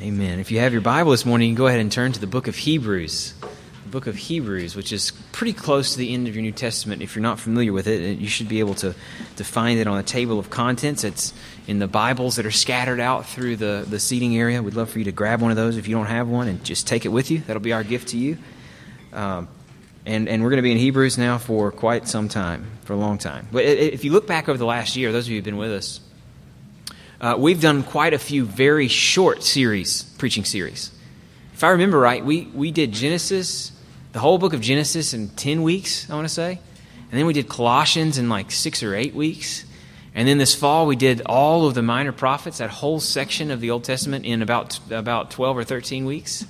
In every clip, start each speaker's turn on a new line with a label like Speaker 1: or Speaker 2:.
Speaker 1: Amen. If you have your Bible this morning, you can go ahead and turn to the book of Hebrews. The book of Hebrews, which is pretty close to the end of your New Testament. If you're not familiar with it, you should be able to, to find it on the table of contents. It's in the Bibles that are scattered out through the, the seating area. We'd love for you to grab one of those if you don't have one and just take it with you. That'll be our gift to you. Um, and, and we're going to be in Hebrews now for quite some time, for a long time. But if you look back over the last year, those of you who've been with us, uh, we've done quite a few very short series, preaching series. If I remember right, we, we did Genesis, the whole book of Genesis in 10 weeks, I want to say. And then we did Colossians in like six or eight weeks. And then this fall, we did all of the minor prophets, that whole section of the Old Testament, in about, about 12 or 13 weeks.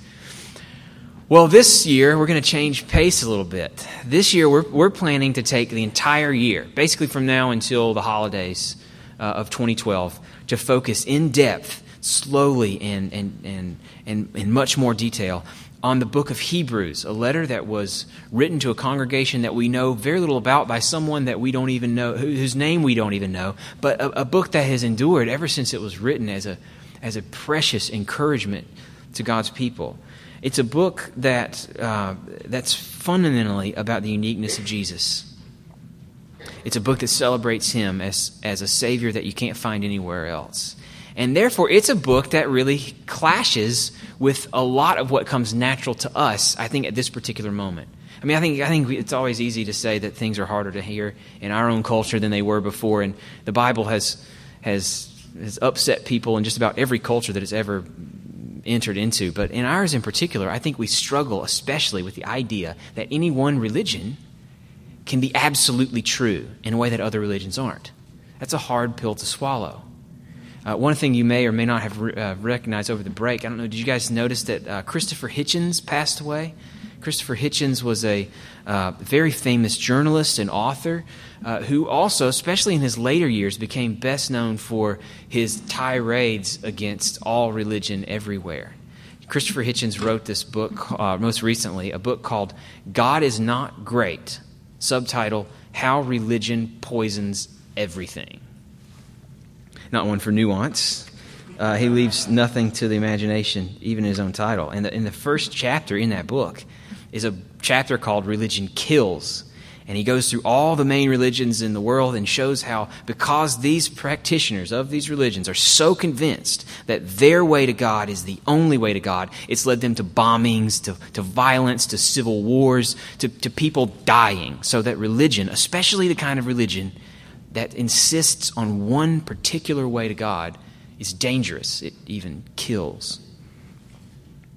Speaker 1: Well, this year, we're going to change pace a little bit. This year, we're, we're planning to take the entire year, basically from now until the holidays uh, of 2012, to focus in depth, slowly, and, and, and, and in much more detail on the book of Hebrews, a letter that was written to a congregation that we know very little about by someone that we don't even know, whose name we don't even know, but a, a book that has endured ever since it was written as a, as a precious encouragement to God's people. It's a book that, uh, that's fundamentally about the uniqueness of Jesus. It's a book that celebrates him as, as a Savior that you can't find anywhere else. And therefore, it's a book that really clashes with a lot of what comes natural to us, I think, at this particular moment. I mean, I think, I think it's always easy to say that things are harder to hear in our own culture than they were before. And the Bible has, has, has upset people in just about every culture that it's ever entered into. But in ours in particular, I think we struggle especially with the idea that any one religion can be absolutely true in a way that other religions aren't. That's a hard pill to swallow. Uh, one thing you may or may not have re- uh, recognized over the break, I don't know, did you guys notice that uh, Christopher Hitchens passed away? Christopher Hitchens was a uh, very famous journalist and author uh, who also, especially in his later years, became best known for his tirades against all religion everywhere. Christopher Hitchens wrote this book uh, most recently, a book called God is Not Great Subtitle How Religion Poisons Everything. Not one for nuance. Uh, he leaves nothing to the imagination, even his own title. And in the first chapter in that book is a chapter called Religion Kills. And he goes through all the main religions in the world and shows how, because these practitioners of these religions are so convinced that their way to God is the only way to God, it's led them to bombings, to, to violence, to civil wars, to, to people dying. So that religion, especially the kind of religion that insists on one particular way to God, is dangerous. It even kills.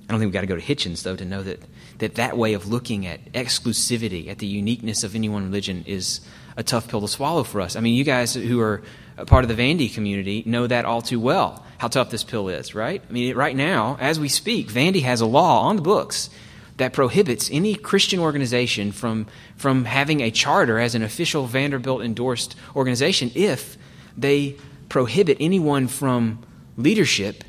Speaker 1: I don't think we've got to go to Hitchens, though, to know that that that way of looking at exclusivity, at the uniqueness of any one religion, is a tough pill to swallow for us. I mean, you guys who are part of the Vandy community know that all too well, how tough this pill is, right? I mean, right now, as we speak, Vandy has a law on the books that prohibits any Christian organization from, from having a charter as an official Vanderbilt endorsed organization if they prohibit anyone from leadership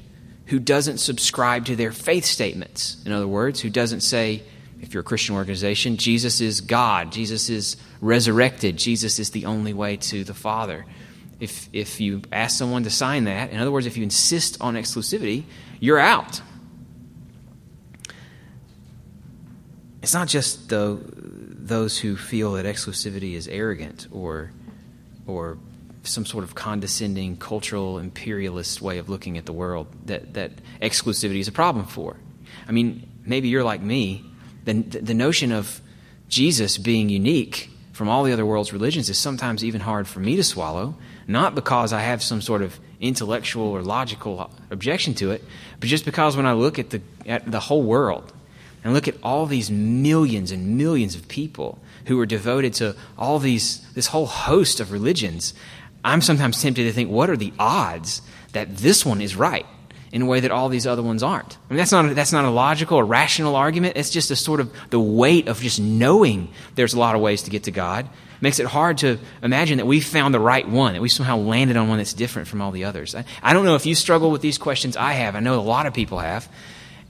Speaker 1: who doesn't subscribe to their faith statements. In other words, who doesn't say, if you're a Christian organization, Jesus is God, Jesus is resurrected, Jesus is the only way to the Father. If, if you ask someone to sign that, in other words, if you insist on exclusivity, you're out. It's not just the, those who feel that exclusivity is arrogant or, or some sort of condescending cultural imperialist way of looking at the world that, that exclusivity is a problem for. I mean, maybe you're like me. The, the notion of Jesus being unique from all the other world's religions is sometimes even hard for me to swallow, not because I have some sort of intellectual or logical objection to it, but just because when I look at the, at the whole world and look at all these millions and millions of people who are devoted to all these, this whole host of religions, I'm sometimes tempted to think, what are the odds that this one is right in a way that all these other ones aren't? I mean, that's not a, that's not a logical or rational argument. It's just a sort of the weight of just knowing there's a lot of ways to get to God it makes it hard to imagine that we found the right one, that we somehow landed on one that's different from all the others. I, I don't know if you struggle with these questions. I have. I know a lot of people have.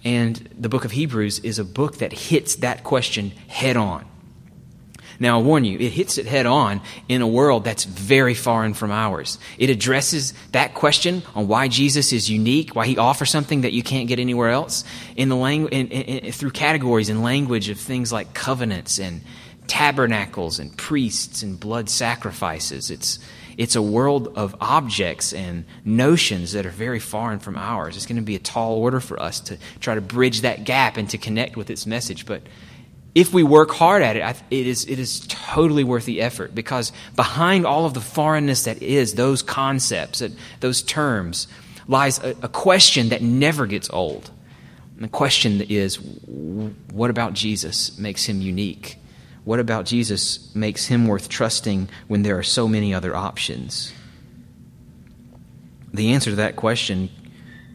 Speaker 1: And the book of Hebrews is a book that hits that question head on. Now, I warn you, it hits it head on in a world that's very foreign from ours. It addresses that question on why Jesus is unique, why he offers something that you can't get anywhere else, in the langu- in, in, in, through categories and language of things like covenants and tabernacles and priests and blood sacrifices. It's, it's a world of objects and notions that are very foreign from ours. It's going to be a tall order for us to try to bridge that gap and to connect with its message. But if we work hard at it, it is, it is totally worth the effort because behind all of the foreignness that is those concepts, those terms, lies a, a question that never gets old. And the question is what about Jesus makes him unique? What about Jesus makes him worth trusting when there are so many other options? The answer to that question,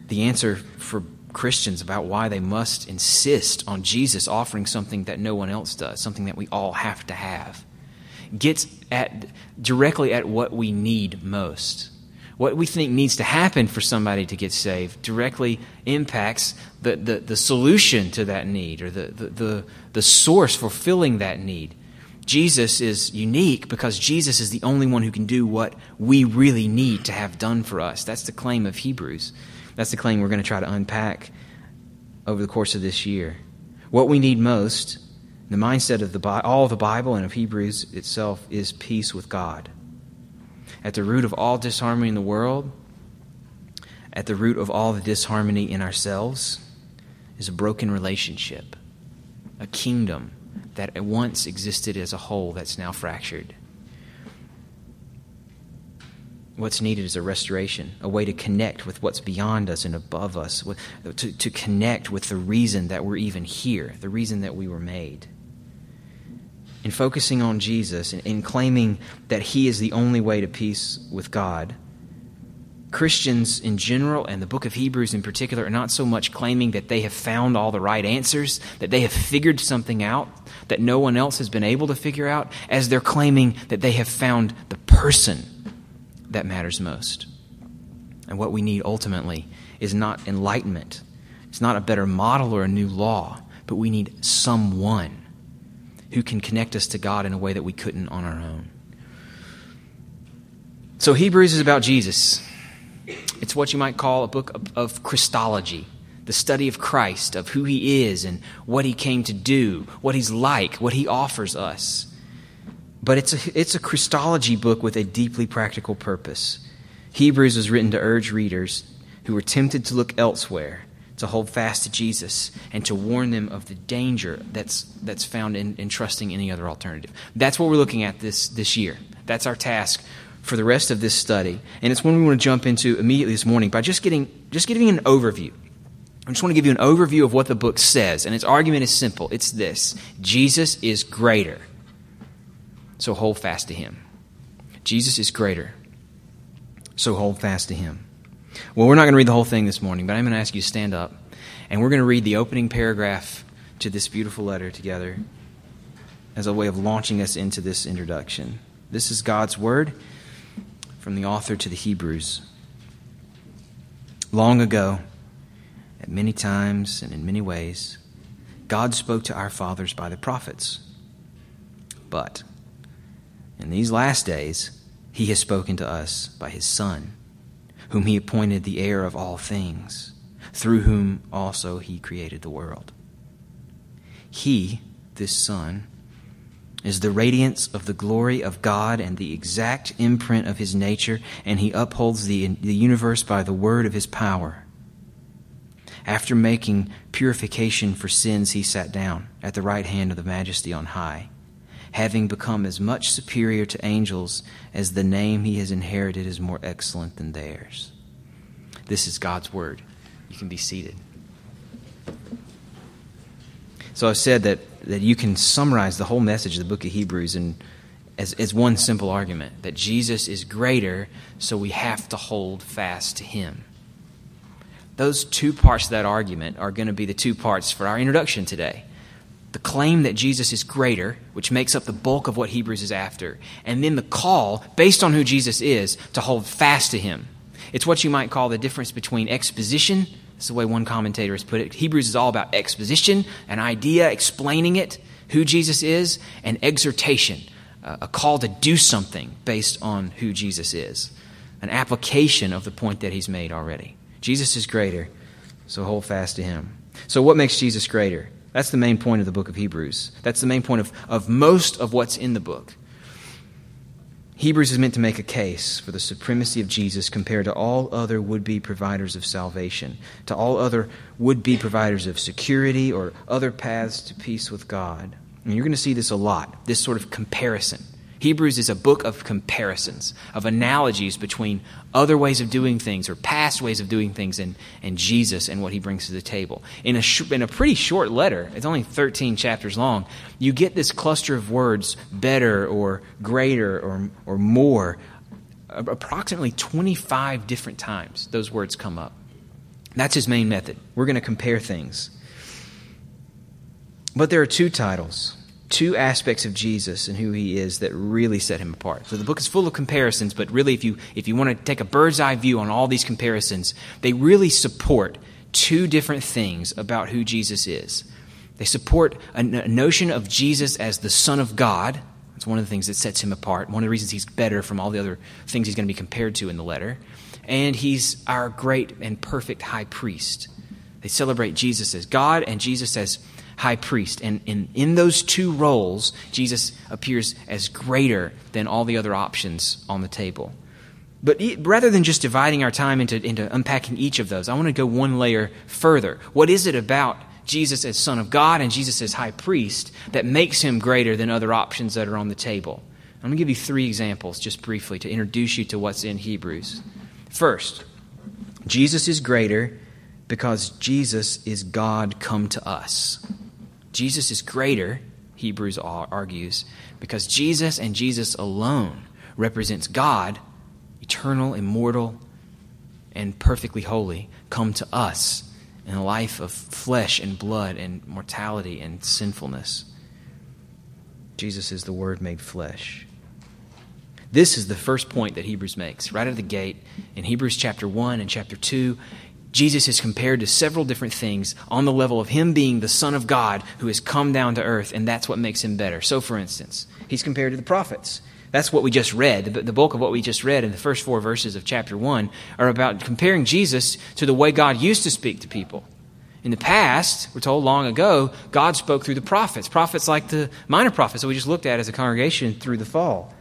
Speaker 1: the answer for Christians about why they must insist on Jesus offering something that no one else does, something that we all have to have, gets at directly at what we need most. What we think needs to happen for somebody to get saved directly impacts the, the, the solution to that need or the, the, the, the source for filling that need. Jesus is unique because Jesus is the only one who can do what we really need to have done for us. That's the claim of Hebrews. That's the claim we're going to try to unpack over the course of this year. What we need most, the mindset of the, all of the Bible and of Hebrews itself, is peace with God. At the root of all disharmony in the world, at the root of all the disharmony in ourselves, is a broken relationship, a kingdom that once existed as a whole that's now fractured. What's needed is a restoration, a way to connect with what's beyond us and above us, to, to connect with the reason that we're even here, the reason that we were made. In focusing on Jesus and in claiming that He is the only way to peace with God, Christians in general and the book of Hebrews in particular are not so much claiming that they have found all the right answers, that they have figured something out that no one else has been able to figure out, as they're claiming that they have found the person that matters most. And what we need ultimately is not enlightenment, it's not a better model or a new law, but we need someone who can connect us to God in a way that we couldn't on our own. So, Hebrews is about Jesus. It's what you might call a book of, Christology, the study of Christ, of who he is and what he came to do, what he's like, what he offers us. But it's a, it's a Christology book with a deeply practical purpose. Hebrews was written to urge readers who were tempted to look elsewhere to hold fast to Jesus and to warn them of the danger that's, that's found in, in trusting any other alternative. That's what we're looking at this, this year. That's our task for the rest of this study. And it's one we want to jump into immediately this morning by just getting just giving an overview. I just want to give you an overview of what the book says. And its argument is simple. It's this. Jesus is greater. So hold fast to him. Jesus is greater. So hold fast to him. Well, we're not going to read the whole thing this morning, but I'm going to ask you to stand up and we're going to read the opening paragraph to this beautiful letter together as a way of launching us into this introduction. This is God's word from the author to the Hebrews. Long ago, at many times and in many ways, God spoke to our fathers by the prophets. But in these last days, he has spoken to us by his Son, whom he appointed the heir of all things, through whom also he created the world. He, this Son, is the radiance of the glory of God and the exact imprint of his nature, and he upholds the, the universe by the word of his power. After making purification for sins, he sat down at the right hand of the majesty on high having become as much superior to angels as the name he has inherited is more excellent than theirs. This is God's word. You can be seated. So I've said that, that you can summarize the whole message of the book of Hebrews in, as, as one simple argument that Jesus is greater, so we have to hold fast to him. Those two parts of that argument are going to be the two parts for our introduction today the claim that Jesus is greater, which makes up the bulk of what Hebrews is after, and then the call, based on who Jesus is, to hold fast to him. It's what you might call the difference between exposition, that's the way one commentator has put it. Hebrews is all about exposition, an idea, explaining it, who Jesus is, and exhortation, a call to do something based on who Jesus is, an application of the point that he's made already. Jesus is greater, so hold fast to him. So, what makes Jesus greater? That's the main point of the book of Hebrews. That's the main point of, of most of what's in the book. Hebrews is meant to make a case for the supremacy of Jesus compared to all other would be providers of salvation, to all other would be providers of security or other paths to peace with God. And you're going to see this a lot, this sort of comparison. Hebrews is a book of comparisons, of analogies between other ways of doing things or past ways of doing things and, and Jesus and what he brings to the table. In a, sh- in a pretty short letter, it's only 13 chapters long, you get this cluster of words, better or greater or, or more, approximately 25 different times those words come up. That's his main method. We're going to compare things. But there are two titles two aspects of Jesus and who he is that really set him apart. So the book is full of comparisons, but really if you if you want to take a bird's eye view on all these comparisons, they really support two different things about who Jesus is. They support a, a notion of Jesus as the Son of God. That's one of the things that sets him apart. One of the reasons he's better from all the other things he's going to be compared to in the letter. And he's our great and perfect high priest. They celebrate Jesus as God and Jesus as high priest. And in, in those two roles, Jesus appears as greater than all the other options on the table. But rather than just dividing our time into, into unpacking each of those, I want to go one layer further. What is it about Jesus as Son of God and Jesus as High Priest that makes him greater than other options that are on the table? I'm going to give you three examples just briefly to introduce you to what's in Hebrews. First, Jesus is greater because Jesus is God come to us. Jesus is greater, Hebrews argues, because Jesus and Jesus alone represents God, eternal, immortal, and perfectly holy, come to us in a life of flesh and blood and mortality and sinfulness. Jesus is the Word made flesh. This is the first point that Hebrews makes right out of the gate in Hebrews chapter 1 and chapter 2. Jesus is compared to several different things on the level of him being the Son of God who has come down to earth, and that's what makes him better. So, for instance, he's compared to the prophets. That's what we just read. The bulk of what we just read in the first four verses of chapter 1 are about comparing Jesus to the way God used to speak to people. In the past, we're told long ago, God spoke through the prophets, prophets like the minor prophets that we just looked at as a congregation through the fall.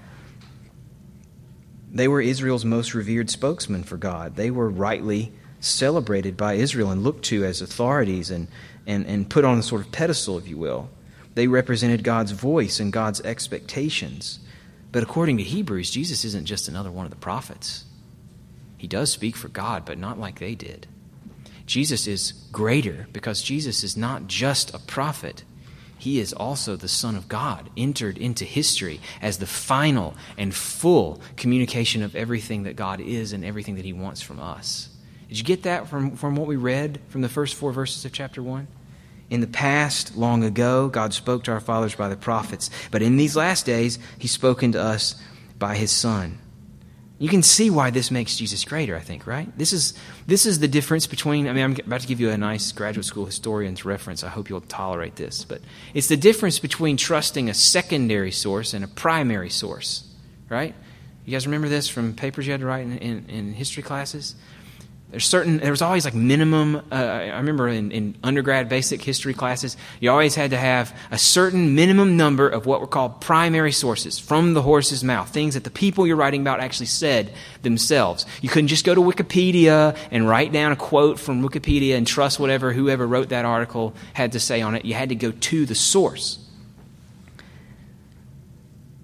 Speaker 1: They were Israel's most revered spokesman for God. They were rightly celebrated by Israel and looked to as authorities and, and, and put on a sort of pedestal, if you will. They represented God's voice and God's expectations. But according to Hebrews, Jesus isn't just another one of the prophets. He does speak for God, but not like they did. Jesus is greater because Jesus is not just a prophet. He is also the Son of God, entered into history as the final and full communication of everything that God is and everything that He wants from us. Did you get that from, from what we read from the first four verses of chapter 1? In the past, long ago, God spoke to our fathers by the prophets. But in these last days, He's spoken to us by His Son. You can see why this makes Jesus greater, I think, right? This is, this is the difference between, I mean, I'm about to give you a nice graduate school historian's reference. I hope you'll tolerate this. But it's the difference between trusting a secondary source and a primary source, right? You guys remember this from papers you had to write in, in, in history classes? There's certain, there was always like minimum, uh, I remember in, in, undergrad basic history classes, you always had to have a certain minimum number of what were called primary sources from the horse's mouth, things that the people you're writing about actually said themselves. You couldn't just go to Wikipedia and write down a quote from Wikipedia and trust whatever whoever wrote that article had to say on it. You had to go to the source.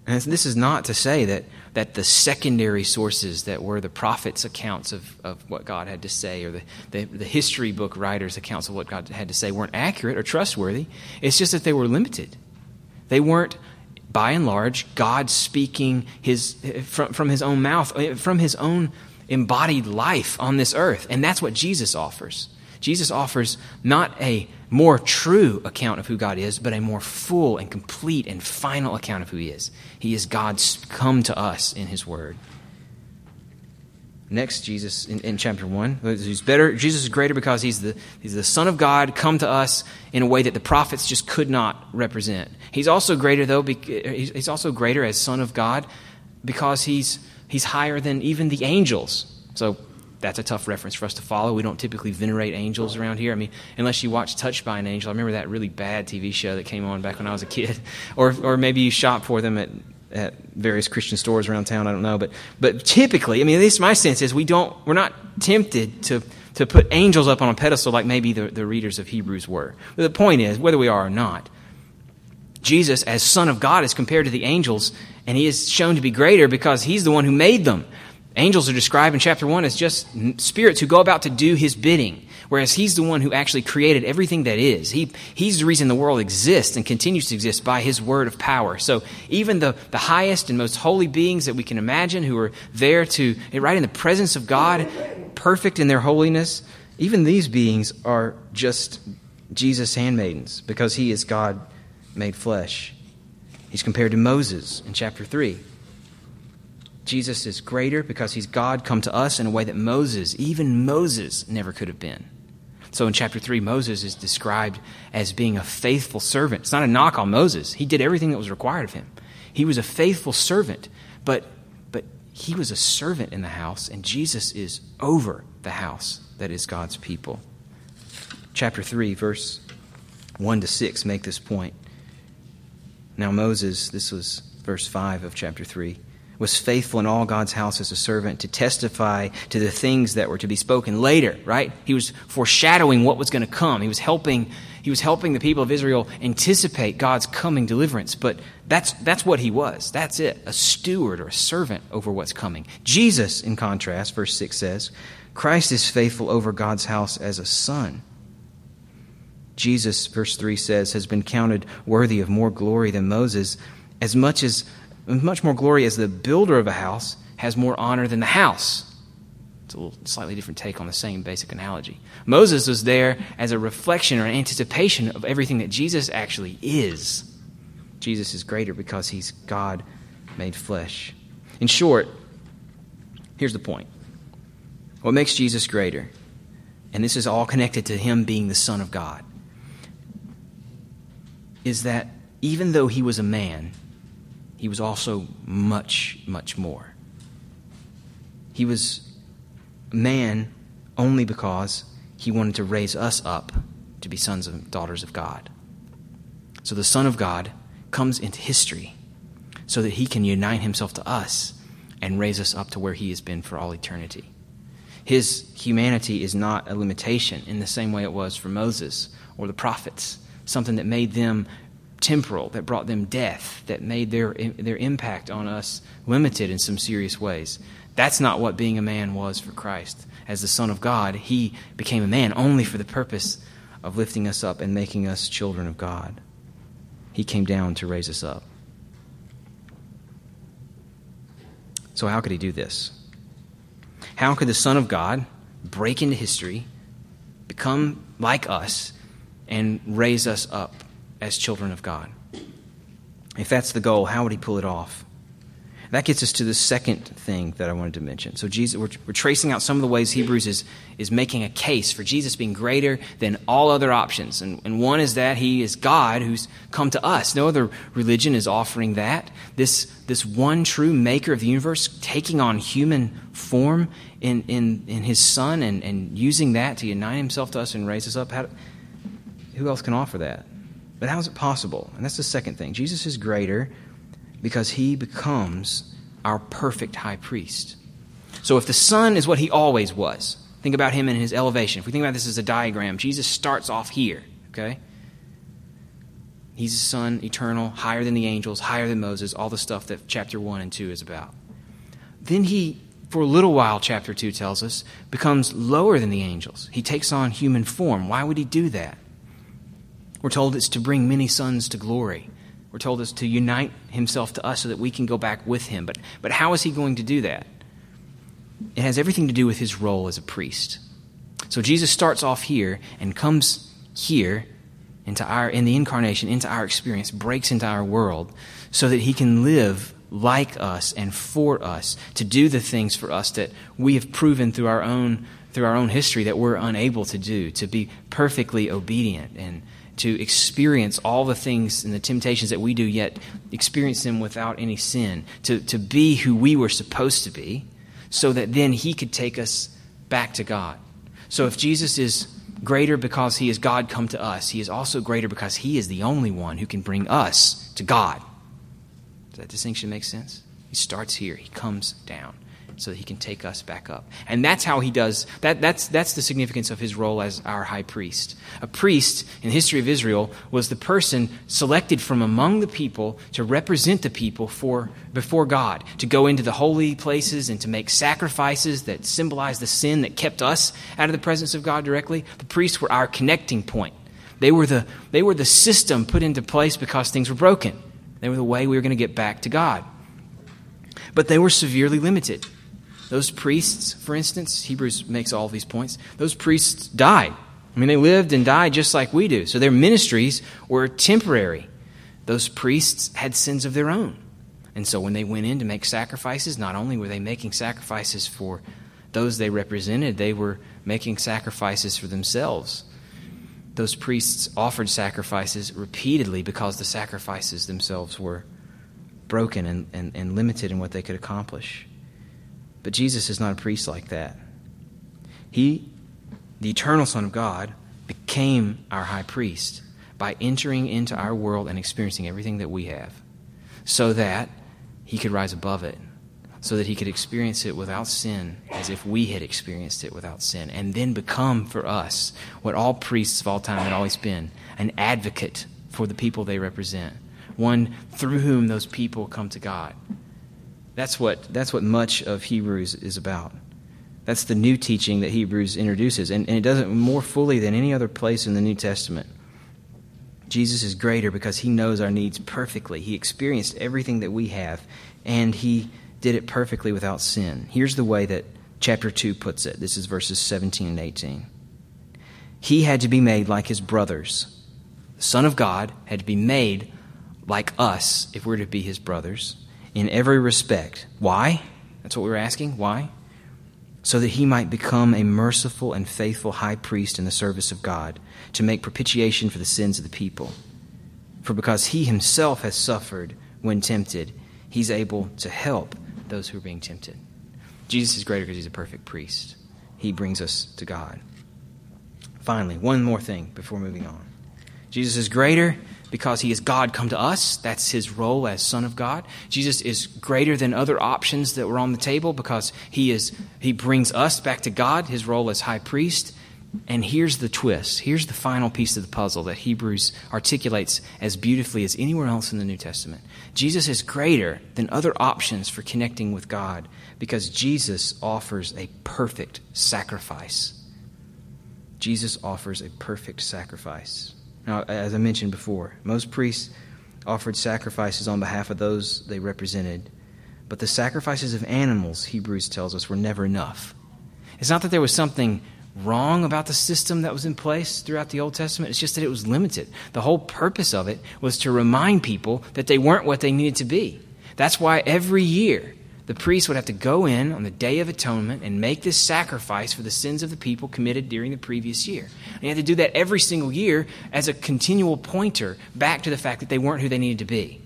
Speaker 1: And this is not to say that that the secondary sources that were the prophets' accounts of, of what God had to say or the, the, the history book writers' accounts of what God had to say weren't accurate or trustworthy. It's just that they were limited. They weren't, by and large, God speaking his, from, from his own mouth, from his own embodied life on this earth. And that's what Jesus offers. Jesus offers not a more true account of who God is, but a more full and complete and final account of who He is. He is God's come to us in His Word. Next, Jesus in, in, chapter 1. He's better, Jesus is greater because he's the, he's the Son of God come to us in a way that the prophets just could not represent. He's also greater, though, he's also greater as Son of God because he's, he's higher than even the angels. So that's a tough reference for us to follow. We don't typically venerate angels around here. I mean, unless you watch Touched by an Angel. I remember that really bad TV show that came on back when I was a kid. Or, or maybe you shop for them at at various Christian stores around town. I don't know, but but typically, I mean, at least my sense is we don't we're not tempted to to put angels up on a pedestal like maybe the, the readers of Hebrews were. But the point is, whether we are or not, Jesus, as Son of God, is compared to the angels, and he is shown to be greater because he's the one who made them. Angels are described in chapter 1 as just spirits who go about to do his bidding whereas he's the one who actually created everything that is. He, he's the reason the world exists and continues to exist by his word of power. So even the, the highest and most holy beings that we can imagine who are there to, right in the presence of God, perfect in their holiness, even these beings are just Jesus' handmaidens because he is God made flesh. He's compared to Moses in chapter 3. Jesus is greater because he's God come to us in a way that Moses, even Moses, never could have been. So in chapter 3, Moses is described as being a faithful servant. It's not a knock on Moses. He did everything that was required of him. He was a faithful servant, but, but he was a servant in the house, and Jesus is over the house that is God's people. Chapter 3, verse 1 to 6 make this point. Now, Moses, this was verse 5 of chapter 3 was faithful in all God's house as a servant to testify to the things that were to be spoken later, right? He was foreshadowing what was going to come. He was helping he was helping the people of Israel anticipate God's coming deliverance, but that's that's what he was. That's it. A steward or a servant over what's coming. Jesus in contrast, verse 6 says, Christ is faithful over God's house as a son. Jesus, verse 3 says, has been counted worthy of more glory than Moses, as much as much more glory as the builder of a house has more honor than the house. It's a little slightly different take on the same basic analogy. Moses was there as a reflection or an anticipation of everything that Jesus actually is. Jesus is greater because he's God made flesh. In short, here's the point. What makes Jesus greater, and this is all connected to him being the Son of God, is that even though he was a man, he was also much, much more. He was man only because he wanted to raise us up to be sons and daughters of God. So the Son of God comes into history so that he can unite himself to us and raise us up to where he has been for all eternity. His humanity is not a limitation in the same way it was for Moses or the prophets, something that made them temporal, that brought them death, that made their, their impact on us limited in some serious ways. That's not what being a man was for Christ. As the Son of God, he became a man only for the purpose of lifting us up and making us children of God. He came down to raise us up. So, how could he do this? How could the Son of God break into history, become like us, and raise us up as children of God. If that's the goal, how would he pull it off? That gets us to the second thing that I wanted to mention. So, Jesus, we're, we're, tracing out some of the ways Hebrews is, is making a case for Jesus being greater than all other options. And, and one is that he is God who's come to us. No other religion is offering that. This, this one true maker of the universe taking on human form in, in, in his Son and, and using that to unite himself to us and raise us up. How, who else can offer that? But how is it possible? And that's the second thing. Jesus is greater because he becomes our perfect high priest. So if the Son is what he always was, think about him in his elevation. If we think about this as a diagram, Jesus starts off here, okay? He's the Son, eternal, higher than the angels, higher than Moses, all the stuff that chapter 1 and 2 is about. Then he, for a little while, chapter 2 tells us, becomes lower than the angels. He takes on human form. Why would he do that? We're told it's to bring many sons to glory. We're told it's to unite himself to us so that we can go back with him. But, but how is he going to do that? It has everything to do with his role as a priest. So Jesus starts off here and comes here into our in the incarnation into our experience breaks into our world so that he can live like us and for us, to do the things for us that we have proven through our own through our own history that we're unable to do, to be perfectly obedient and to experience all the things and the temptations that we do, yet experience them without any sin, to, to be who we were supposed to be, so that then He could take us back to God. So if Jesus is greater because He is God come to us, He is also greater because He is the only one who can bring us to God. Does that distinction make sense? He starts here, He comes down so that he can take us back up. And that's how he does that that's that's the significance of his role as our high priest. A priest in the history of Israel was the person selected from among the people to represent the people for before God, to go into the holy places and to make sacrifices that symbolize the sin that kept us out of the presence of God directly. The priests were our connecting point. They were the they were the system put into place because things were broken. They were the way we were going to get back to God. But they were severely limited. Those priests, for instance, Hebrews makes all these points, those priests died. I mean, they lived and died just like we do. So their ministries were temporary. Those priests had sins of their own. And so when they went in to make sacrifices, not only were they making sacrifices for those they represented, they were making sacrifices for themselves. Those priests offered sacrifices repeatedly because the sacrifices themselves were broken and, and, and limited in what they could accomplish. But Jesus is not a priest like that. He, the eternal Son of God, became our high priest by entering into our world and experiencing everything that we have so that he could rise above it, so that he could experience it without sin as if we had experienced it without sin, and then become for us what all priests of all time had always been an advocate for the people they represent, one through whom those people come to God. That's what, that's what much of Hebrews is about. That's the new teaching that Hebrews introduces, and, and it does it more fully than any other place in the New Testament. Jesus is greater because he knows our needs perfectly. He experienced everything that we have, and he did it perfectly without sin. Here's the way that chapter 2 puts it this is verses 17 and 18. He had to be made like his brothers. The Son of God had to be made like us if we're to be his brothers in every respect. Why? That's what we were asking. Why? So that he might become a merciful and faithful high priest in the service of God, to make propitiation for the sins of the people. For because he himself has suffered when tempted, he's able to help those who are being tempted. Jesus is greater because he's a perfect priest. He brings us to God. Finally, one more thing before moving on. Jesus is greater because he is God come to us. That's his role as Son of God. Jesus is greater than other options that were on the table because he is he brings us back to God, his role as high priest. And here's the twist. Here's the final piece of the puzzle that Hebrews articulates as beautifully as anywhere else in the New Testament. Jesus is greater than other options for connecting with God because Jesus offers a perfect sacrifice. Jesus offers a perfect sacrifice. Now, as I mentioned before, most priests offered sacrifices on behalf of those they represented, but the sacrifices of animals, Hebrews tells us, were never enough. It's not that there was something wrong about the system that was in place throughout the Old Testament, it's just that it was limited. The whole purpose of it was to remind people that they weren't what they needed to be. That's why every year the priest would have to go in on the Day of Atonement and make this sacrifice for the sins of the people committed during the previous year. And he had to do that every single year as a continual pointer back to the fact that they weren't who they needed to be.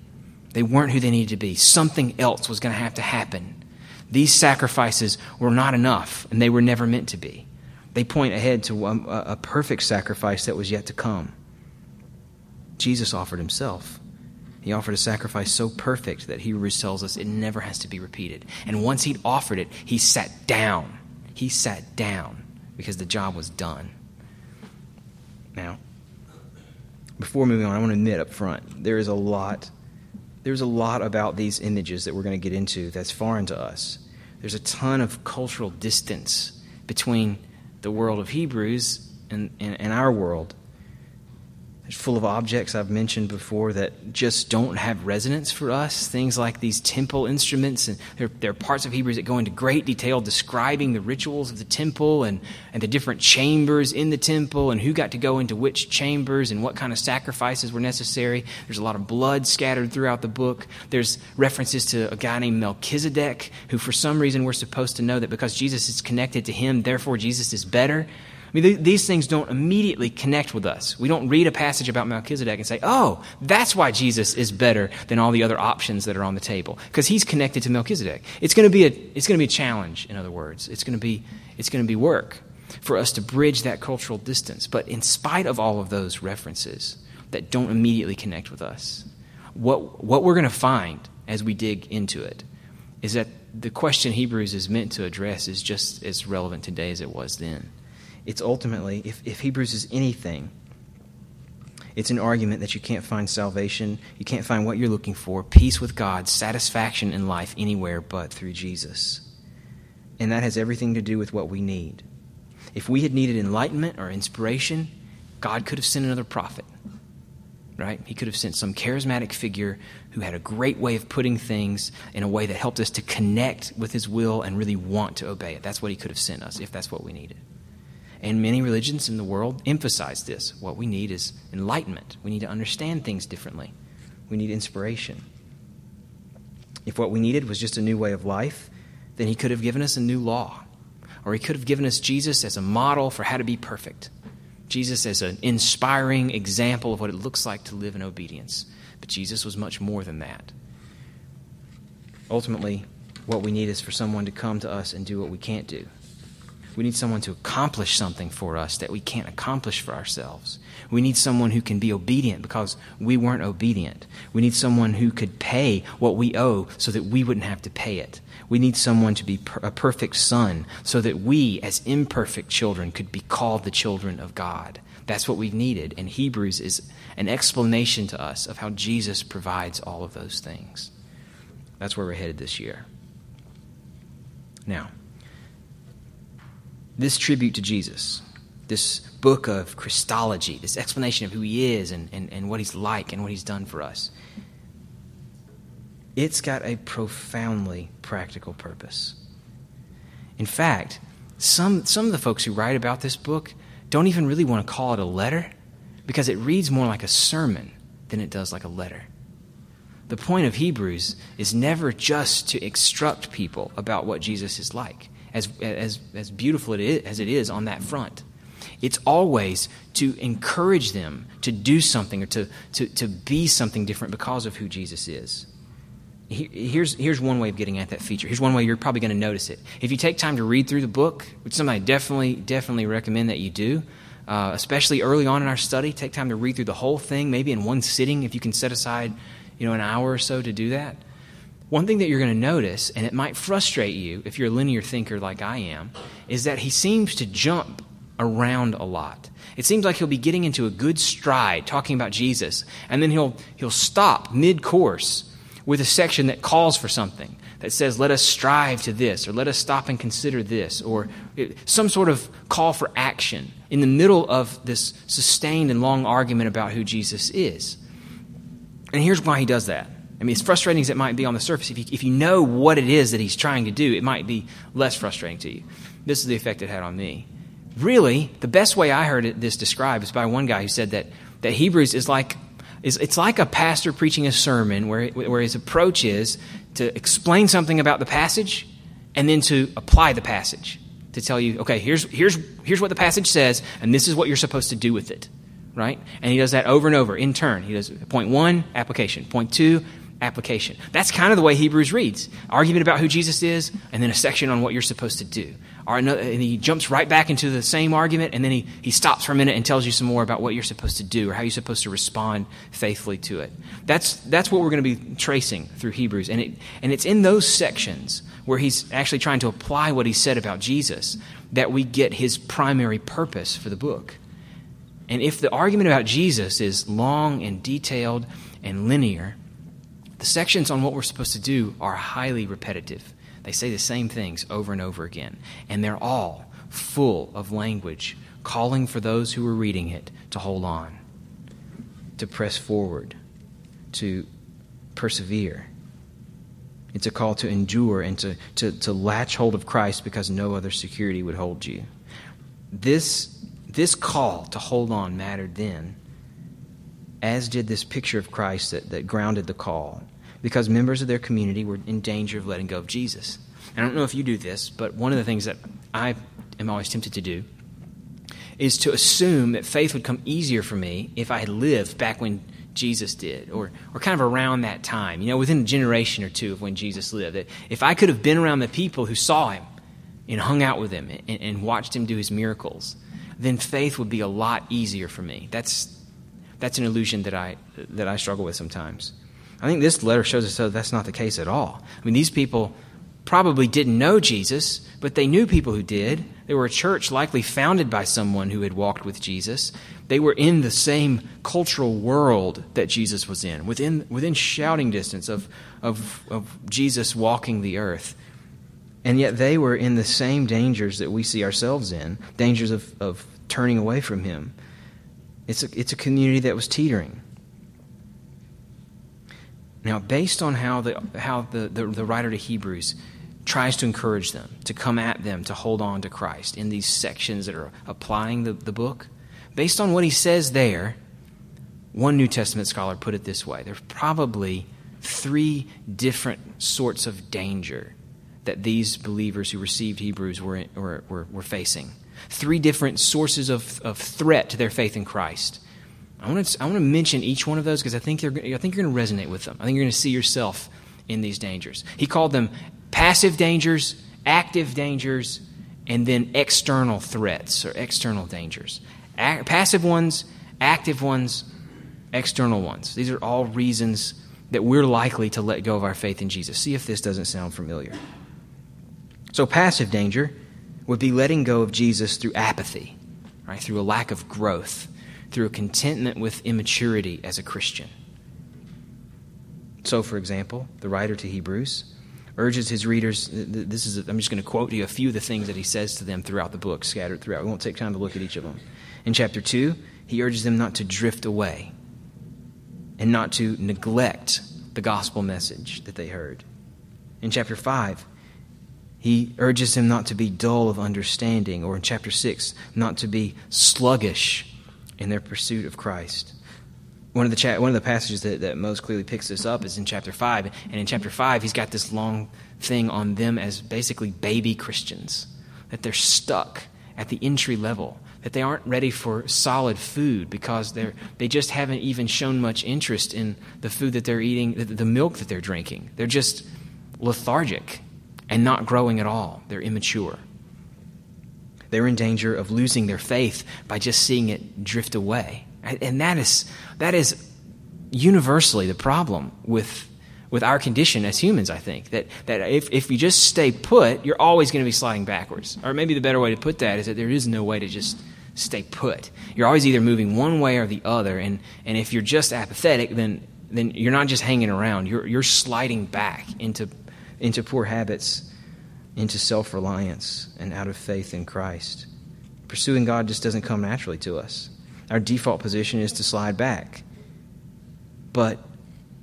Speaker 1: They weren't who they needed to be. Something else was going to have to happen. These sacrifices were not enough, and they were never meant to be. They point ahead to a, a perfect sacrifice that was yet to come. Jesus offered himself. He offered a sacrifice so perfect that Hebrews tells us it never has to be repeated. And once he'd offered it, he sat down. He sat down because the job was done. Now, before moving on, I want to admit up front there is a lot. There's a lot about these images that we're going to get into that's foreign to us. There's a ton of cultural distance between the world of Hebrews and, and, and our world. Full of objects I've mentioned before that just don't have resonance for us. Things like these temple instruments, and there, there, are parts of Hebrews that go into great detail describing the rituals of the temple and, and the different chambers in the temple and who got to go into which chambers and what kind of sacrifices were necessary. There's a lot of blood scattered throughout the book. There's references to a guy named Melchizedek, who for some reason we're supposed to know that because Jesus is connected to him, therefore Jesus is better. I mean, these things don't immediately connect with us. We don't read a passage about Melchizedek and say, oh, that's why Jesus is better than all the other options that are on the table, because he's connected to Melchizedek. It's going to be a, it's going to be a challenge, in other words. It's going to be, it's going to be work for us to bridge that cultural distance. But in spite of all of those references that don't immediately connect with us, what, what we're going to find as we dig into it is that the question Hebrews is meant to address is just as relevant today as it was then it's ultimately, if, if Hebrews is anything, it's an argument that you can't find salvation, you can't find what you're looking for, peace with God, satisfaction in life anywhere but through Jesus. And that has everything to do with what we need. If we had needed enlightenment or inspiration, God could have sent another prophet, right? He could have sent some charismatic figure who had a great way of putting things in a way that helped us to connect with His will and really want to obey it. That's what He could have sent us if that's what we needed. And many religions in the world emphasize this. What we need is enlightenment. We need to understand things differently. We need inspiration. If what we needed was just a new way of life, then he could have given us a new law. Or he could have given us Jesus as a model for how to be perfect. Jesus as an inspiring example of what it looks like to live in obedience. But Jesus was much more than that. Ultimately, what we need is for someone to come to us and do what we can't do we need someone to accomplish something for us that we can't accomplish for ourselves. We need someone who can be obedient because we weren't obedient. We need someone who could pay what we owe so that we wouldn't have to pay it. We need someone to be a perfect son so that we, as imperfect children, could be called the children of God. That's what we've needed. And Hebrews is an explanation to us of how Jesus provides all of those things. That's where we're headed this year. Now, this tribute to Jesus, this book of Christology, this explanation of who he is and, and, and what he's like and what he's done for us, it's got a profoundly practical purpose. In fact, some, some of the folks who write about this book don't even really want to call it a letter because it reads more like a sermon than it does like a letter. The point of Hebrews is never just to instruct people about what Jesus is like as, as, as beautiful it is, as it is on that front. It's always to encourage them to do something or to, to, to be something different because of who Jesus is. Here's, here's one way of getting at that feature. Here's one way you're probably going to notice it. If you take time to read through the book, which I definitely, definitely recommend that you do, uh, especially early on in our study, take time to read through the whole thing, maybe in one sitting if you can set aside you know, an hour or so to do that. One thing that you're going to notice, and it might frustrate you if you're a linear thinker like I am, is that he seems to jump around a lot. It seems like he'll be getting into a good stride talking about Jesus, and then he'll, he'll stop mid course with a section that calls for something that says, let us strive to this, or let us stop and consider this, or some sort of call for action in the middle of this sustained and long argument about who Jesus is. And here's why he does that. I mean, as frustrating as it might be on the surface, if you, if you know what it is that he's trying to do, it might be less frustrating to you. This is the effect it had on me. Really, the best way I heard it, this described is by one guy who said that, that Hebrews is like, is, it's like a pastor preaching a sermon where, where his approach is to explain something about the passage and then to apply the passage. To tell you, okay, here's, here's, here's what the passage says, and this is what you're supposed to do with it right? And he does that over and over in turn. He does point one, application. Point two, application. That's kind of the way Hebrews reads argument about who Jesus is, and then a section on what you're supposed to do. And he jumps right back into the same argument, and then he, he stops for a minute and tells you some more about what you're supposed to do or how you're supposed to respond faithfully to it. That's, that's what we're going to be tracing through Hebrews. And, it, and it's in those sections where he's actually trying to apply what he said about Jesus that we get his primary purpose for the book. And if the argument about Jesus is long and detailed and linear, the sections on what we're supposed to do are highly repetitive. They say the same things over and over again, and they're all full of language calling for those who are reading it to hold on. to press forward, to persevere. It's a call to endure and to, to, to latch hold of Christ because no other security would hold you. This, this call to hold on mattered then, as did this picture of Christ that, that grounded the call, because members of their community were in danger of letting go of Jesus. I don't know if you do this, but one of the things that I am always tempted to do is to assume that faith would come easier for me if I had lived back when Jesus did, or, or kind of around that time, you know, within a generation or two of when Jesus lived. That if I could have been around the people who saw him and hung out with him and, and watched him do his miracles, then faith would be a lot easier for me. That's, that's an illusion that I, that I struggle with sometimes. I think this letter shows us that that's not the case at all. I mean, these people probably didn't know Jesus, but they knew people who did. They were a church likely founded by someone who had walked with Jesus. They were in the same cultural world that Jesus was in, within, within shouting distance of, of, of Jesus walking the earth. And yet they were in the same dangers that we see ourselves in dangers of, of turning away from Him. It's a, it's a community that was teetering. Now, based on how the, how the, the, the writer to Hebrews tries to encourage them, to come at them, to hold on to Christ in these sections that are applying the, the book. Based on what he says there, one New Testament scholar put it this way there's probably three different sorts of danger that these believers who received Hebrews were, were, were, were facing. Three different sources of, of threat to their faith in Christ. I want to, I want to mention each one of those because I think, you're, I think you're going to resonate with them. I think you're going to see yourself in these dangers. He called them passive dangers, active dangers, and then external threats or external dangers. Passive ones, active ones, external ones. These are all reasons that we're likely to let go of our faith in Jesus. See if this doesn't sound familiar. So, passive danger would be letting go of Jesus through apathy, right? Through a lack of growth, through a contentment with immaturity as a Christian. So, for example, the writer to Hebrews urges his readers. This is, I'm just going to quote to you a few of the things that he says to them throughout the book, scattered throughout. We won't take time to look at each of them. In chapter 2, he urges them not to drift away and not to neglect the gospel message that they heard. In chapter 5, he urges them not to be dull of understanding, or in chapter 6, not to be sluggish in their pursuit of Christ. One of the, cha- one of the passages that, that most clearly picks this up is in chapter 5. And in chapter 5, he's got this long thing on them as basically baby Christians, that they're stuck at the entry level, that they aren't ready for solid food because they're, they just haven't even shown much interest in the food that they're eating, the, the milk that they're drinking. They're just lethargic and not growing at all. They're immature. They're in danger of losing their faith by just seeing it drift away. And that is, that is universally the problem with, with our condition as humans, I think. That, that if, if you just stay put, you're always going to be sliding backwards. Or maybe the better way to put that is that there is no way to just stay put. You're always either moving one way or the other. And, and if you're just apathetic, then, then you're not just hanging around, you're, you're sliding back into, into poor habits, into self reliance, and out of faith in Christ. Pursuing God just doesn't come naturally to us our default position is to slide back. But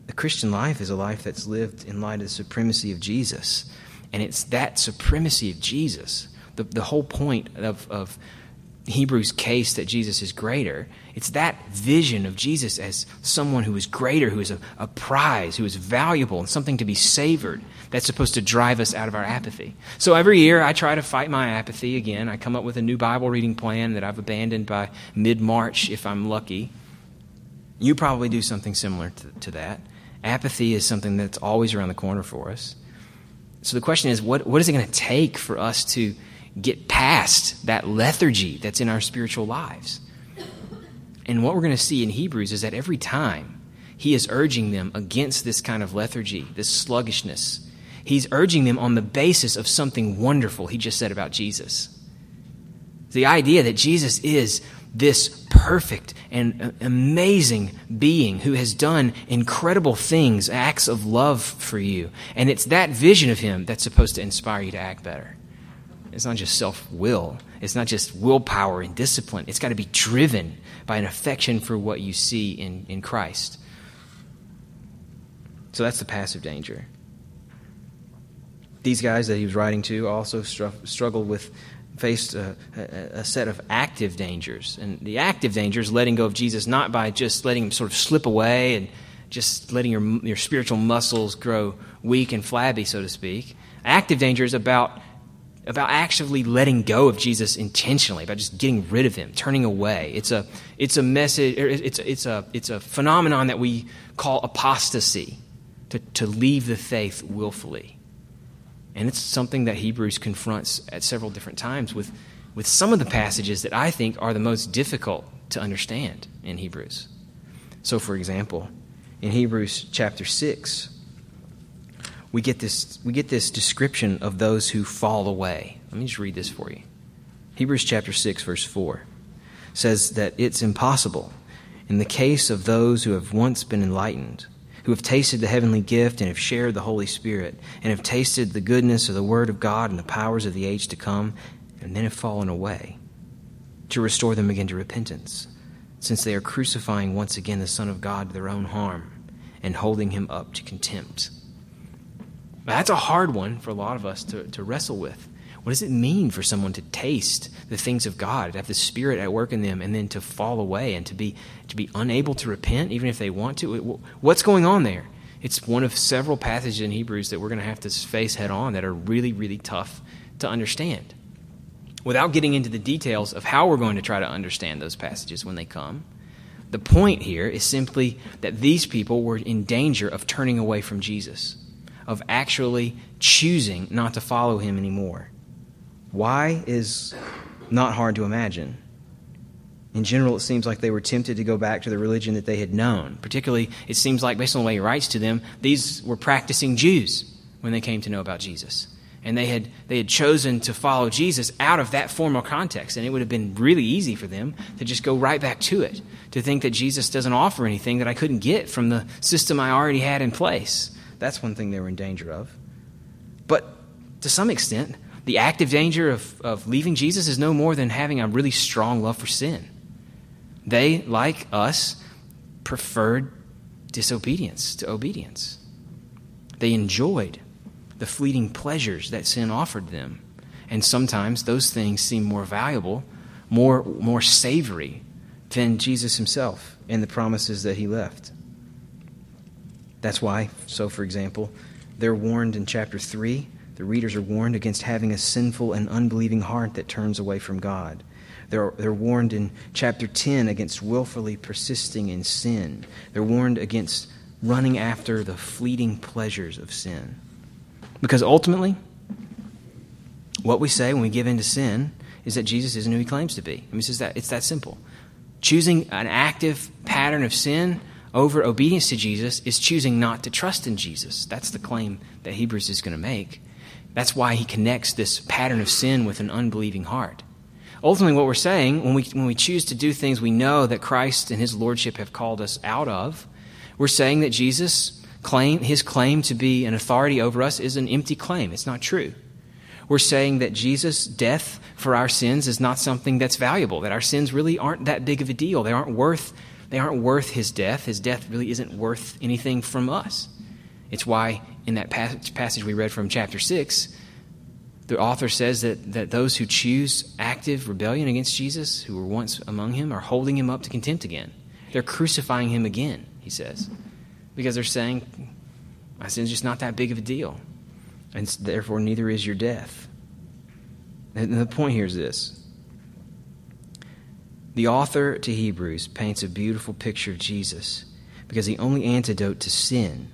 Speaker 1: the Christian life is a life that's lived in light of the supremacy of Jesus. And it's that supremacy of Jesus, the, the whole point of, of Hebrews' case that Jesus is greater. It's that vision of Jesus as someone who is greater, who is a, a prize, who is valuable, and something to be savored that's supposed to drive us out of our apathy. So every year I try to fight my apathy again. I come up with a new Bible reading plan that I've abandoned by mid March if I'm lucky. You probably do something similar to, to, that. Apathy is something that's always around the corner for us. So the question is what, what is it going to take for us to get past that lethargy that's in our spiritual lives? And what we're going to see in Hebrews is that every time he is urging them against this kind of lethargy, this sluggishness, He's urging them on the basis of something wonderful he just said about Jesus. The idea that Jesus is this perfect and amazing being who has done incredible things, acts of love for you. And it's that vision of him that's supposed to inspire you to act better. It's not just self will, it's not just willpower and discipline. It's got to be driven by an affection for what you see in, in Christ. So that's the passive danger. These guys that he was writing to also str- struggled with, faced a, a, set of active dangers. And the active danger is letting go of Jesus not by just letting him sort of slip away and just letting your, your spiritual muscles grow weak and flabby, so to speak. Active danger is about, about actually letting go of Jesus intentionally, about just getting rid of him, turning away. It's a, it's a message, er, it's, it's, a, it's a phenomenon that we call apostasy, to, to leave the faith willfully. And it's something that Hebrews confronts at several different times with, with some of the passages that I think are the most difficult to understand in Hebrews. So, for example, in Hebrews chapter 6, we get this, we get this description of those who fall away. Let me just read this for you. Hebrews chapter 6, verse 4 says that it's impossible in the case of those who have once been enlightened, who have tasted the heavenly gift and have shared the Holy Spirit, and have tasted the goodness of the Word of God and the powers of the age to come, and then have fallen away, to restore them again to repentance since they are crucifying once again the Son of God to their own harm and holding him up to contempt. That's a hard one for a lot of us to, to wrestle with. What does it mean for someone to taste the things of God, to have the Spirit at work in them, and then to fall away and to be, to be unable to repent, even if they want to? What's going on there? It's one of several passages in Hebrews that we're going to have to face head on that are really, really tough to understand without getting into the details of how we're going to try to understand those passages when they come, the point here is simply that these people were in danger of turning away from Jesus, of actually choosing not to follow him anymore. Why is not hard to imagine. In general, it seems like they were tempted to go back to the religion that they had known. Particularly, it seems like, based on the way he writes to them, these were practicing Jews when they came to know about Jesus and they had they had chosen to follow Jesus out of that formal context and it would have been really easy for them to just go right back to it to think that Jesus doesn't offer anything that I couldn't get from the system I already had in place that's one thing they were in danger of but to some extent the active danger of, of leaving Jesus is no more than having a really strong love for sin they like us preferred disobedience to obedience they enjoyed the fleeting pleasures that sin offered them. And sometimes those things seem more valuable, more, more savory than Jesus himself and the promises that he left. That's why, so for example, they're warned in chapter 3, the readers are warned against having a sinful and unbelieving heart that turns away from God. They're, they're warned in chapter 10 against willfully persisting in sin. They're warned against running after the fleeting pleasures of sin. Because ultimately, what we say when we give in to sin is that Jesus isn't who he claims to be. I mean, it's, that, it's that simple. Choosing an active pattern of sin over obedience to Jesus is choosing not to trust in Jesus. That's the claim that Hebrews is going to make. That's why he connects this pattern of sin with an unbelieving heart. Ultimately, what we're saying when we, when we choose to do things we know that Christ and his lordship have called us out of, we're saying that Jesus claim, his claim to be an authority over us is an empty claim. It's not true. We're saying that Jesus' death for our sins is not something that's valuable, that our sins really aren't that big of a deal. They aren't worth, they aren't worth his death. His death really isn't worth anything from us. It's why in that passage we read from chapter 6, the author says that, that those who choose active rebellion against Jesus, who were once among him, are holding him up to contempt again. They're crucifying him again, he says because they're saying, My sin's just not that big of a deal. And therefore, neither is your death. And the point here is this the author to Hebrews paints a beautiful picture of Jesus because the only antidote to sin,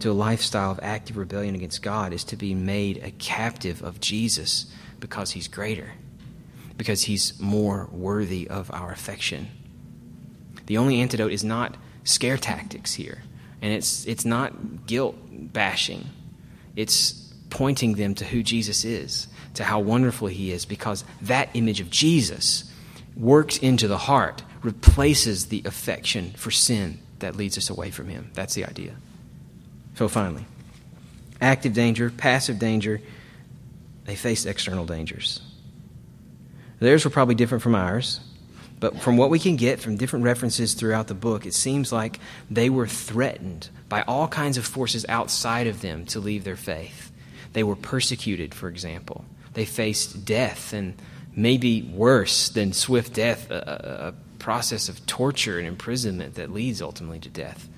Speaker 1: to a lifestyle of active rebellion against God, is to be made a captive of Jesus because he's greater, because he's more worthy of our affection. The only antidote is not scare tactics here. And it's, it's not guilt bashing, it's pointing them to who Jesus is, to how wonderful he is, because that image of Jesus works into the heart, replaces the affection for sin that leads us away from him. That's the idea. So finally, active danger, passive danger, they faced external dangers. Theirs were probably different from ours. But from what we can get from different references throughout the book, it seems like they were threatened by all kinds of forces outside of them to leave their faith. They were persecuted, for example. They faced death, and maybe worse than swift death, a, a process of torture and imprisonment that leads ultimately to death.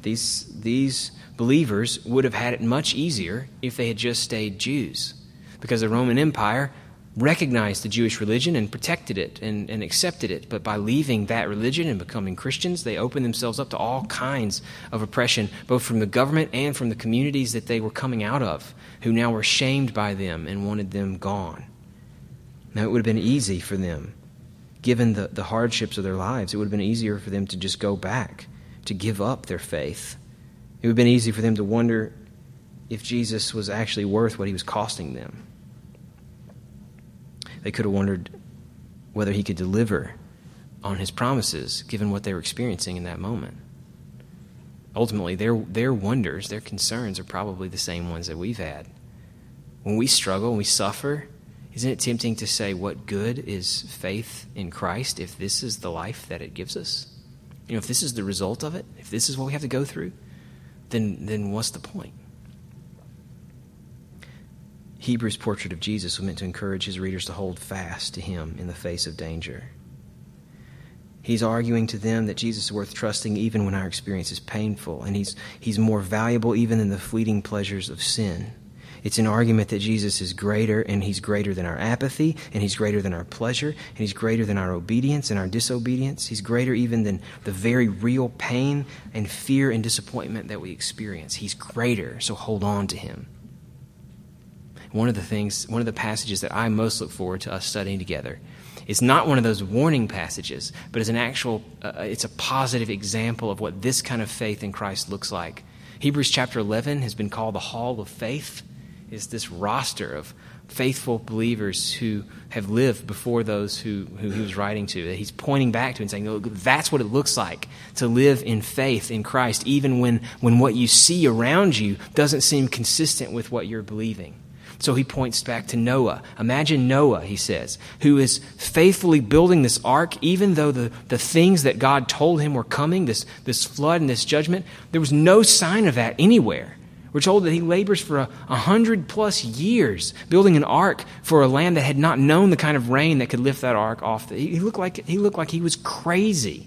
Speaker 1: These, these believers would have had it much easier if they had just stayed Jews, because the Roman Empire recognized the Jewish religion and protected it and, and accepted it. But by leaving that religion and becoming Christians, they opened themselves up to all kinds of oppression, both from the government and from the communities that they were coming out of, who now were shamed by them and wanted them gone. Now, it would have been easy for them, given the, the hardships of their lives, it would have been easier for them to just go back, to give up their faith. It would have been easy for them to wonder if Jesus was actually worth what he was costing them. They could have wondered whether he could deliver on his promises given what they were experiencing in that moment. Ultimately, their, their wonders, their concerns are probably the same ones that we've had. When we struggle, when we suffer, isn't it tempting to say, what good is faith in Christ if this is the life that it gives us? You know, if this is the result of it, if this is what we have to go through, then, then what's the point? Hebrews' portrait of Jesus was meant to encourage his readers to hold fast to him in the face of danger. He's arguing to them that Jesus is worth trusting even when our experience is painful, and he's, he's more valuable even than the fleeting pleasures of sin. It's an argument that Jesus is greater, and he's greater than our apathy, and he's greater than our pleasure, and he's greater than our obedience and our disobedience. He's greater even than the very real pain and fear and disappointment that we experience. He's greater, so hold on to him one of the things, one of the passages that I most look forward to us studying together. It's not one of those warning passages, but it's an actual, uh, it's a positive example of what this kind of faith in Christ looks like. Hebrews chapter 11 has been called the Hall of Faith. It's this roster of faithful believers who have lived before those who, who he was writing to. That he's pointing back to and saying, oh, that's what it looks like to live in faith in Christ, even when, when what you see around you doesn't seem consistent with what you're believing. So he points back to Noah. Imagine Noah, he says, who is faithfully building this ark, even though the, the things that God told him were coming, this, this flood and this judgment, there was no sign of that anywhere. We're told that he labors for a, a hundred plus years building an ark for a land that had not known the kind of rain that could lift that ark off. The, he, looked like, he looked like he was crazy,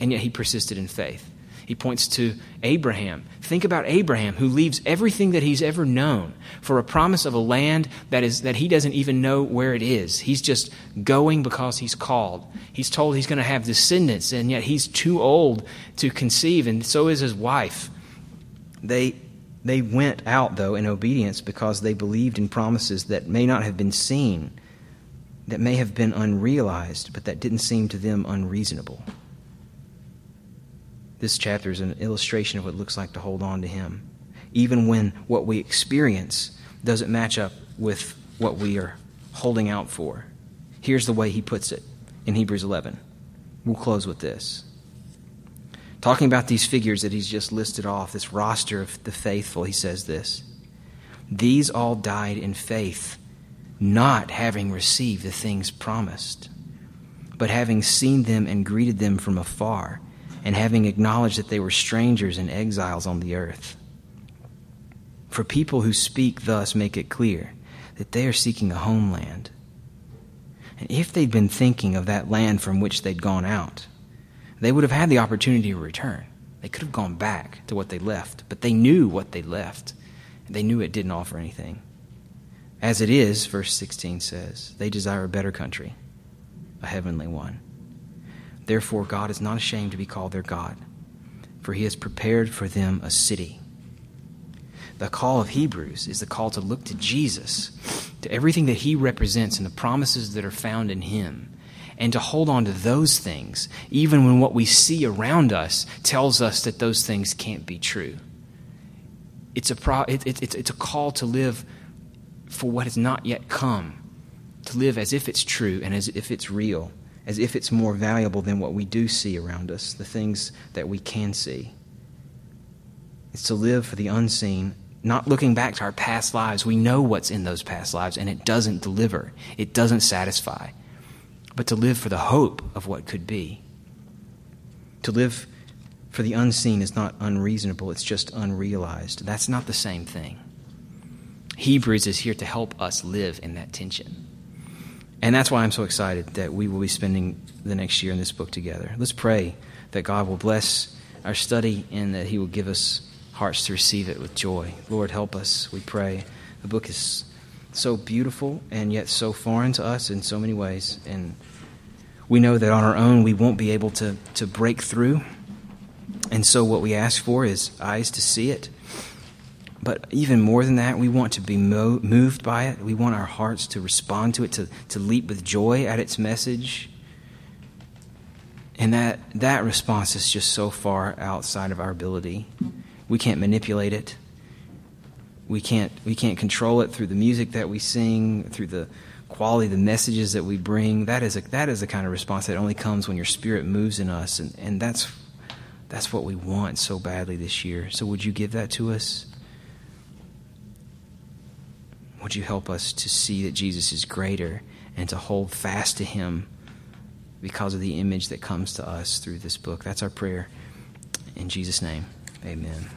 Speaker 1: and yet he persisted in faith. He points to Abraham. Think about Abraham, who leaves everything that he's ever known for a promise of a land that, is, that he doesn't even know where it is. He's just going because he's called. He's told he's going to have descendants, and yet he's too old to conceive, and so is his wife. They, they went out, though, in obedience because they believed in promises that may not have been seen, that may have been unrealized, but that didn't seem to them unreasonable. This chapter is an illustration of what it looks like to hold on to Him, even when what we experience doesn't match up with what we are holding out for. Here's the way he puts it in Hebrews 11. We'll close with this. Talking about these figures that he's just listed off, this roster of the faithful, he says this These all died in faith, not having received the things promised, but having seen them and greeted them from afar and having acknowledged that they were strangers and exiles on the earth. For people who speak thus make it clear that they are seeking a homeland. And if they'd been thinking of that land from which they'd gone out, they would have had the opportunity to return. They could have gone back to what they left, but they knew what they left. They knew it didn't offer anything. As it is, verse 16 says, they desire a better country, a heavenly one. Therefore, God is not ashamed to be called their God, for he has prepared for them a city. The call of Hebrews is the call to look to Jesus, to everything that he represents and the promises that are found in him, and to hold on to those things, even when what we see around us tells us that those things can't be true. It's a, pro, it, it, it's a call to live for what has not yet come, to live as if it's true and as if it's real as if it's more valuable than what we do see around us, the things that we can see. It's to live for the unseen, not looking back to our past lives. We know what's in those past lives, and it doesn't deliver, it doesn't satisfy. But to live for the hope of what could be. To live for the unseen is not unreasonable, it's just unrealized. That's not the same thing. Hebrews is here to help us live in that tension. And that's why I'm so excited that we will be spending the next year in this book together. Let's pray that God will bless our study and that He will give us hearts to receive it with joy. Lord, help us, we pray. The book is so beautiful and yet so foreign to us in so many ways. And we know that on our own we won't be able to, to break through. And so what we ask for is eyes to see it. But even more than that, we want to be mo- moved by it. We want our hearts to respond to it, to, to leap with joy at its message. And that, that response is just so far outside of our ability. We can't manipulate it we can't we can't control it through the music that we sing, through the quality the messages that we bring. That is a, that is the kind of response that only comes when your spirit moves in us, and, and that's that's what we want so badly this year. So would you give that to us? Would you help us to see that Jesus is greater and to hold fast to him because of the image that comes to us through this book? That's our prayer. In Jesus' name, amen.